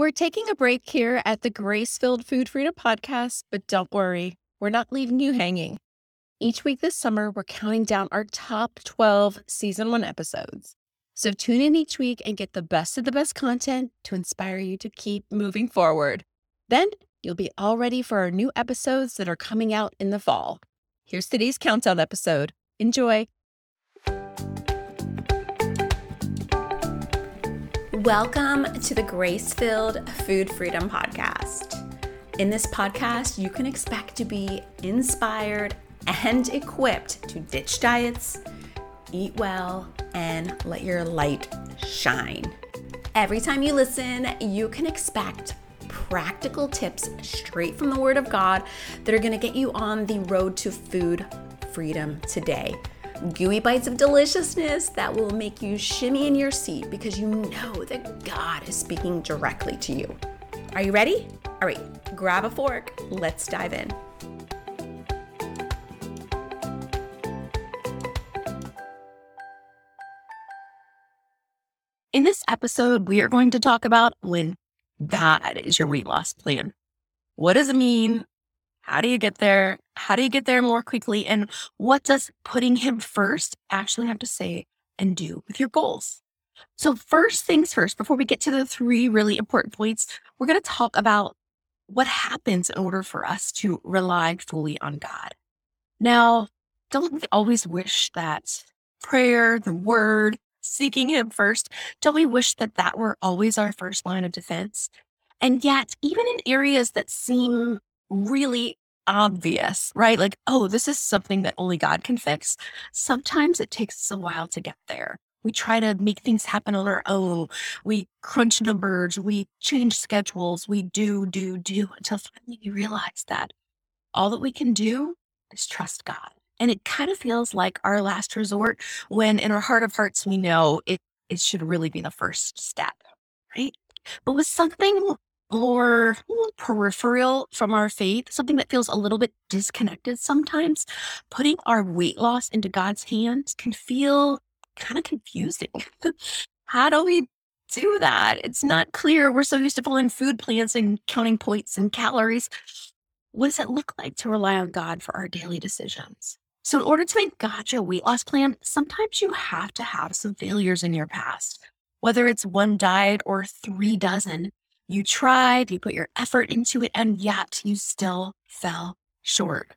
We're taking a break here at the Grace Filled Food Freedom Podcast, but don't worry, we're not leaving you hanging. Each week this summer, we're counting down our top 12 season one episodes. So tune in each week and get the best of the best content to inspire you to keep moving forward. Then you'll be all ready for our new episodes that are coming out in the fall. Here's today's countdown episode. Enjoy. Welcome to the Grace Filled Food Freedom Podcast. In this podcast, you can expect to be inspired and equipped to ditch diets, eat well, and let your light shine. Every time you listen, you can expect practical tips straight from the Word of God that are going to get you on the road to food freedom today gooey bites of deliciousness that will make you shimmy in your seat because you know that God is speaking directly to you. Are you ready? All right, grab a fork. Let's dive in. In this episode, we are going to talk about when that is your weight loss plan. What does it mean? How do you get there? How do you get there more quickly? And what does putting him first actually have to say and do with your goals? So, first things first, before we get to the three really important points, we're going to talk about what happens in order for us to rely fully on God. Now, don't we always wish that prayer, the word, seeking Him first, don't we wish that that were always our first line of defense? And yet, even in areas that seem really obvious, right? Like, oh, this is something that only God can fix. Sometimes it takes us a while to get there. We try to make things happen on our own. We crunch numbers, we change schedules, we do, do, do until finally we realize that all that we can do is trust God. And it kind of feels like our last resort when in our heart of hearts we know it it should really be the first step, right? But with something more peripheral from our faith, something that feels a little bit disconnected sometimes, putting our weight loss into God's hands can feel kind of confusing. How do we do that? It's not clear. We're so used to following food plans and counting points and calories. What does it look like to rely on God for our daily decisions? So, in order to make God your weight loss plan, sometimes you have to have some failures in your past, whether it's one diet or three dozen. You tried, you put your effort into it, and yet you still fell short.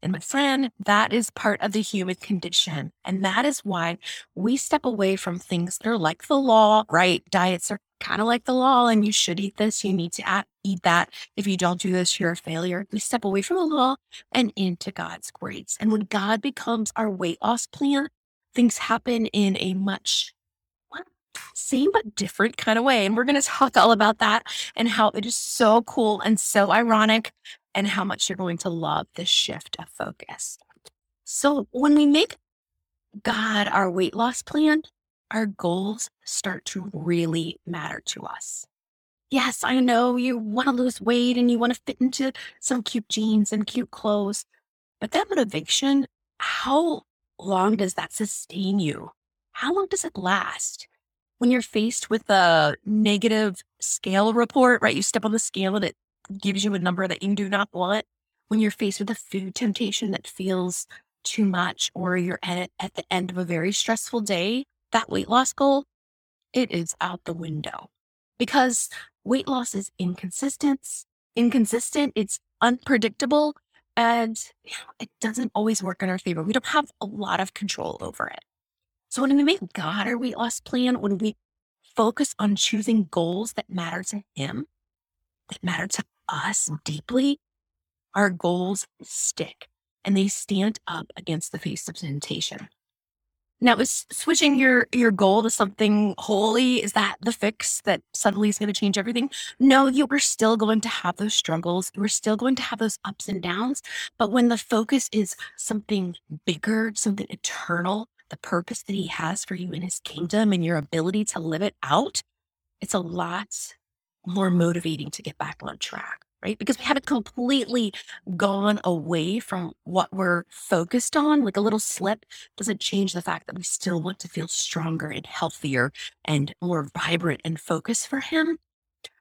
And my friend, that is part of the human condition. And that is why we step away from things that are like the law, right? Diets are kind of like the law, and you should eat this, you need to eat that. If you don't do this, you're a failure. We step away from the law and into God's grace. And when God becomes our weight loss plan, things happen in a much same but different kind of way. And we're going to talk all about that and how it is so cool and so ironic and how much you're going to love this shift of focus. So, when we make God our weight loss plan, our goals start to really matter to us. Yes, I know you want to lose weight and you want to fit into some cute jeans and cute clothes, but that motivation, how long does that sustain you? How long does it last? When you're faced with a negative scale report, right? You step on the scale and it gives you a number that you do not want. When you're faced with a food temptation that feels too much, or you're at, at the end of a very stressful day, that weight loss goal, it is out the window because weight loss is inconsistent, inconsistent, it's unpredictable, and you know, it doesn't always work in our favor. We don't have a lot of control over it. So when we make God our weight loss plan, when we focus on choosing goals that matter to Him, that matter to us deeply, our goals stick and they stand up against the face of temptation. Now, is switching your your goal to something holy is that the fix that suddenly is going to change everything? No, you are still going to have those struggles. You are still going to have those ups and downs. But when the focus is something bigger, something eternal, the purpose that he has for you in his kingdom and your ability to live it out, it's a lot more motivating to get back on track, right? Because we haven't completely gone away from what we're focused on. Like a little slip doesn't change the fact that we still want to feel stronger and healthier and more vibrant and focused for him.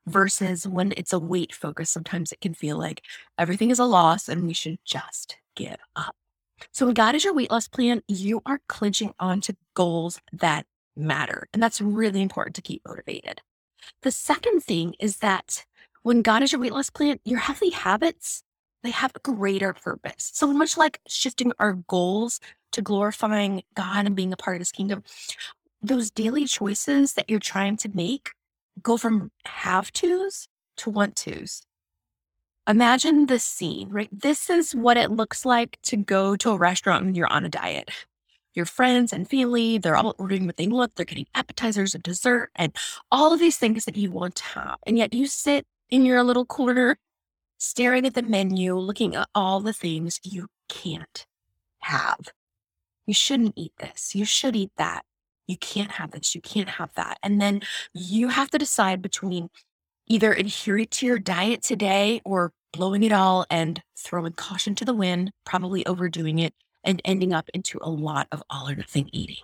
versus when it's a weight focus, sometimes it can feel like everything is a loss and we should just give up. So, when God is your weight loss plan, you are clinching onto goals that matter. And that's really important to keep motivated. The second thing is that when God is your weight loss plan, your healthy habits, they have a greater purpose. So much like shifting our goals to glorifying God and being a part of his kingdom, those daily choices that you're trying to make go from have tos to want tos. Imagine the scene, right? This is what it looks like to go to a restaurant and you're on a diet. Your friends and family, they're all ordering what they want. They're getting appetizers and dessert and all of these things that you want to have. And yet you sit in your little corner, staring at the menu, looking at all the things you can't have. You shouldn't eat this. You should eat that. You can't have this. You can't have that. And then you have to decide between either adhering to your diet today or blowing it all and throwing caution to the wind, probably overdoing it and ending up into a lot of all or nothing eating.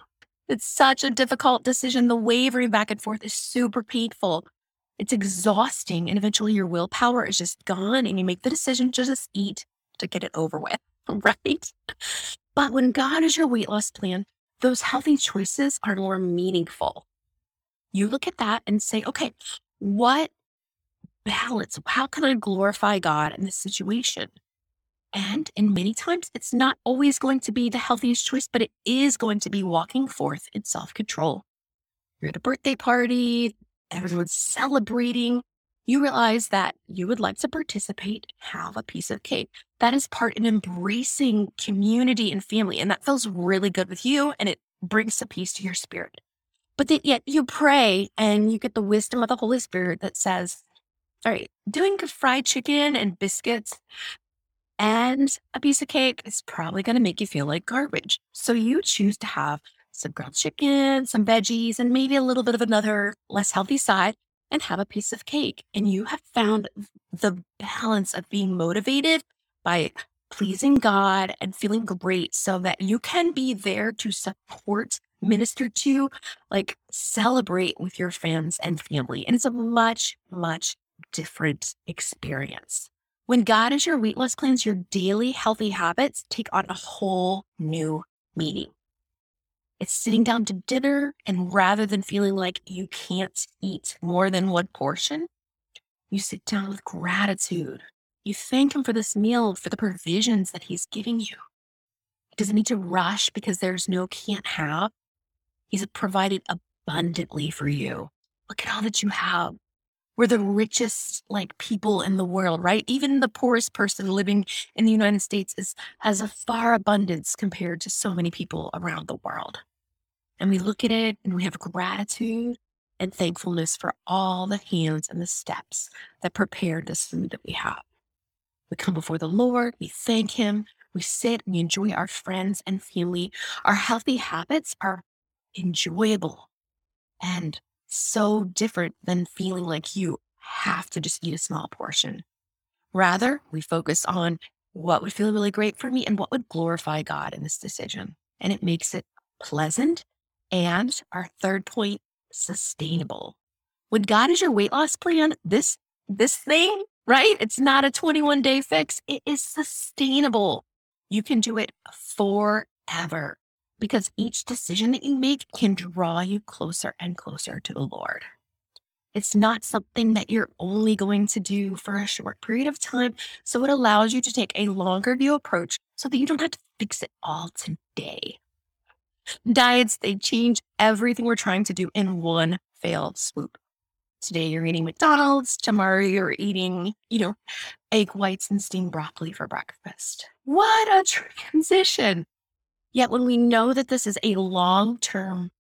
It's such a difficult decision. The wavering back and forth is super painful. It's exhausting. And eventually your willpower is just gone and you make the decision to just eat to get it over with, right? But when God is your weight loss plan, those healthy choices are more meaningful. You look at that and say, okay, what balance. How can I glorify God in this situation? And in many times, it's not always going to be the healthiest choice, but it is going to be walking forth in self control. You're at a birthday party, everyone's celebrating. You realize that you would like to participate, have a piece of cake. That is part in embracing community and family. And that feels really good with you and it brings a peace to your spirit. But then yet you pray and you get the wisdom of the Holy Spirit that says, all right, doing fried chicken and biscuits and a piece of cake is probably going to make you feel like garbage. So you choose to have some grilled chicken, some veggies, and maybe a little bit of another less healthy side and have a piece of cake. And you have found the balance of being motivated by pleasing God and feeling great so that you can be there to support, minister to, like celebrate with your friends and family. And it's a much, much different experience. When God is your weight loss plans, your daily healthy habits take on a whole new meaning. It's sitting down to dinner, and rather than feeling like you can't eat more than one portion, you sit down with gratitude. You thank Him for this meal, for the provisions that He's giving you. He doesn't need to rush because there's no can't have. He's provided abundantly for you. Look at all that you have we're the richest like people in the world, right? Even the poorest person living in the United States is has a far abundance compared to so many people around the world. And we look at it and we have gratitude and thankfulness for all the hands and the steps that prepared this food that we have. We come before the Lord, we thank Him, we sit, we enjoy our friends and family. Our healthy habits are enjoyable and so different than feeling like you have to just eat a small portion. Rather, we focus on what would feel really great for me and what would glorify God in this decision. And it makes it pleasant. And our third point, sustainable. When God is your weight loss plan, this this thing, right? It's not a 21 day fix. It is sustainable. You can do it forever because each decision that you make can draw you closer and closer to the Lord. It's not something that you're only going to do for a short period of time. So it allows you to take a longer view approach so that you don't have to fix it all today. Diets, they change everything we're trying to do in one failed swoop. Today you're eating McDonald's, tomorrow you're eating, you know, egg whites and steamed broccoli for breakfast. What a transition. Yet when we know that this is a long term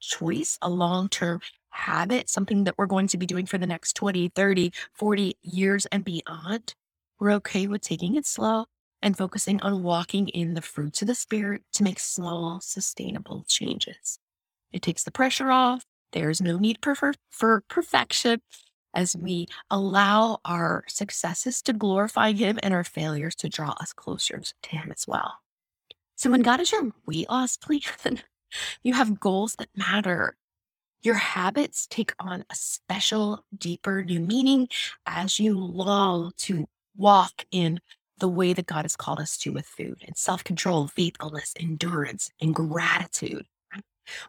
choice, a long term habit, something that we're going to be doing for the next 20, 30, 40 years and beyond, we're okay with taking it slow and focusing on walking in the fruits of the spirit to make small, sustainable changes. It takes the pressure off. There's no need for, for perfection as we allow our successes to glorify Him and our failures to draw us closer to Him as well. So when God is your weight loss plan, you have goals that matter. Your habits take on a special, deeper new meaning as you long to walk in the way that God has called us to with food and self control, faithfulness, endurance, and gratitude.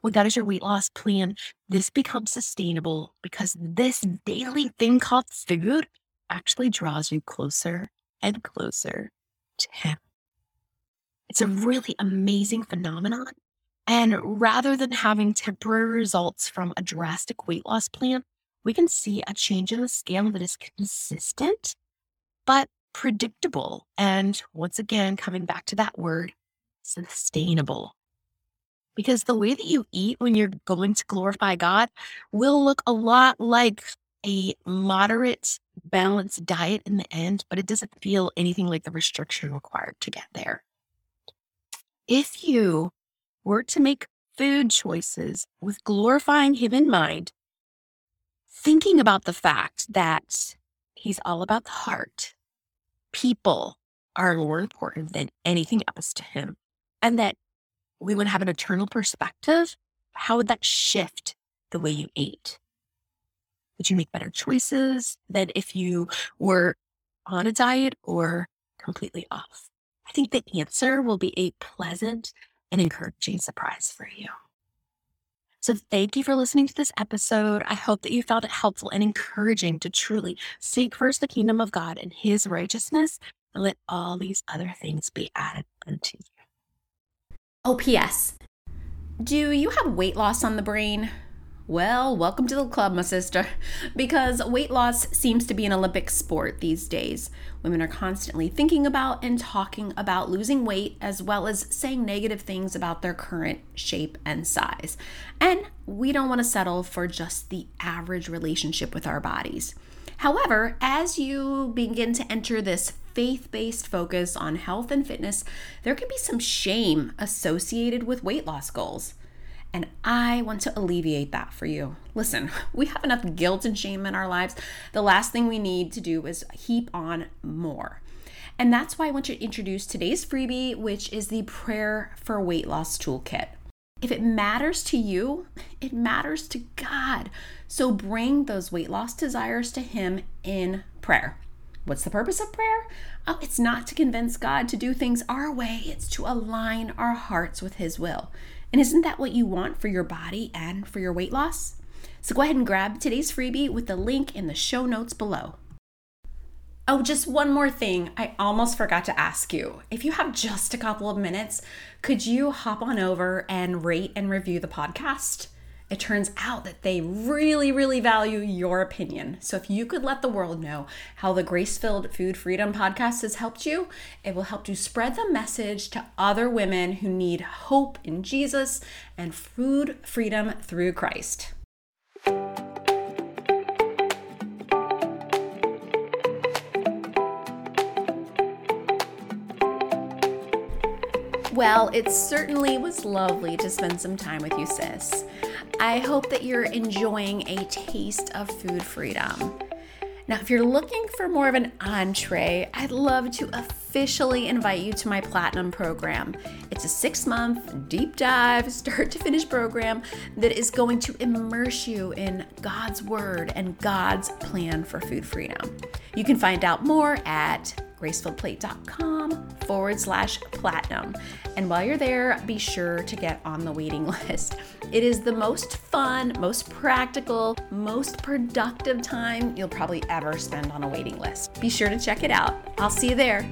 When God is your weight loss plan, this becomes sustainable because this daily thing called food actually draws you closer and closer to Him. It's a really amazing phenomenon. And rather than having temporary results from a drastic weight loss plan, we can see a change in the scale that is consistent, but predictable. And once again, coming back to that word, sustainable. Because the way that you eat when you're going to glorify God will look a lot like a moderate, balanced diet in the end, but it doesn't feel anything like the restriction required to get there. If you were to make food choices with glorifying Him in mind, thinking about the fact that He's all about the heart, people are more important than anything else to Him, and that we would have an eternal perspective, how would that shift the way you ate? Would you make better choices than if you were on a diet or completely off? I think the answer will be a pleasant and encouraging surprise for you. So, thank you for listening to this episode. I hope that you found it helpful and encouraging to truly seek first the kingdom of God and his righteousness, and let all these other things be added unto you. Oh, P.S. Do you have weight loss on the brain? Well, welcome to the club, my sister. Because weight loss seems to be an Olympic sport these days. Women are constantly thinking about and talking about losing weight, as well as saying negative things about their current shape and size. And we don't want to settle for just the average relationship with our bodies. However, as you begin to enter this faith based focus on health and fitness, there can be some shame associated with weight loss goals. And I want to alleviate that for you. Listen, we have enough guilt and shame in our lives. The last thing we need to do is heap on more. And that's why I want you to introduce today's freebie, which is the Prayer for Weight Loss Toolkit. If it matters to you, it matters to God. So bring those weight loss desires to Him in prayer. What's the purpose of prayer? Oh, it's not to convince God to do things our way, it's to align our hearts with His will. And isn't that what you want for your body and for your weight loss? So go ahead and grab today's freebie with the link in the show notes below. Oh, just one more thing. I almost forgot to ask you. If you have just a couple of minutes, could you hop on over and rate and review the podcast? It turns out that they really, really value your opinion. So if you could let the world know how the Grace Filled Food Freedom podcast has helped you, it will help you spread the message to other women who need hope in Jesus and food freedom through Christ. Well, it certainly was lovely to spend some time with you, sis. I hope that you're enjoying a taste of food freedom. Now, if you're looking for more of an entree, I'd love to officially invite you to my Platinum program. It's a six month, deep dive, start to finish program that is going to immerse you in God's Word and God's plan for food freedom. You can find out more at gracefilledplate.com forward slash platinum. And while you're there, be sure to get on the waiting list. It is the most fun, most practical, most productive time you'll probably ever spend on a waiting list. Be sure to check it out. I'll see you there.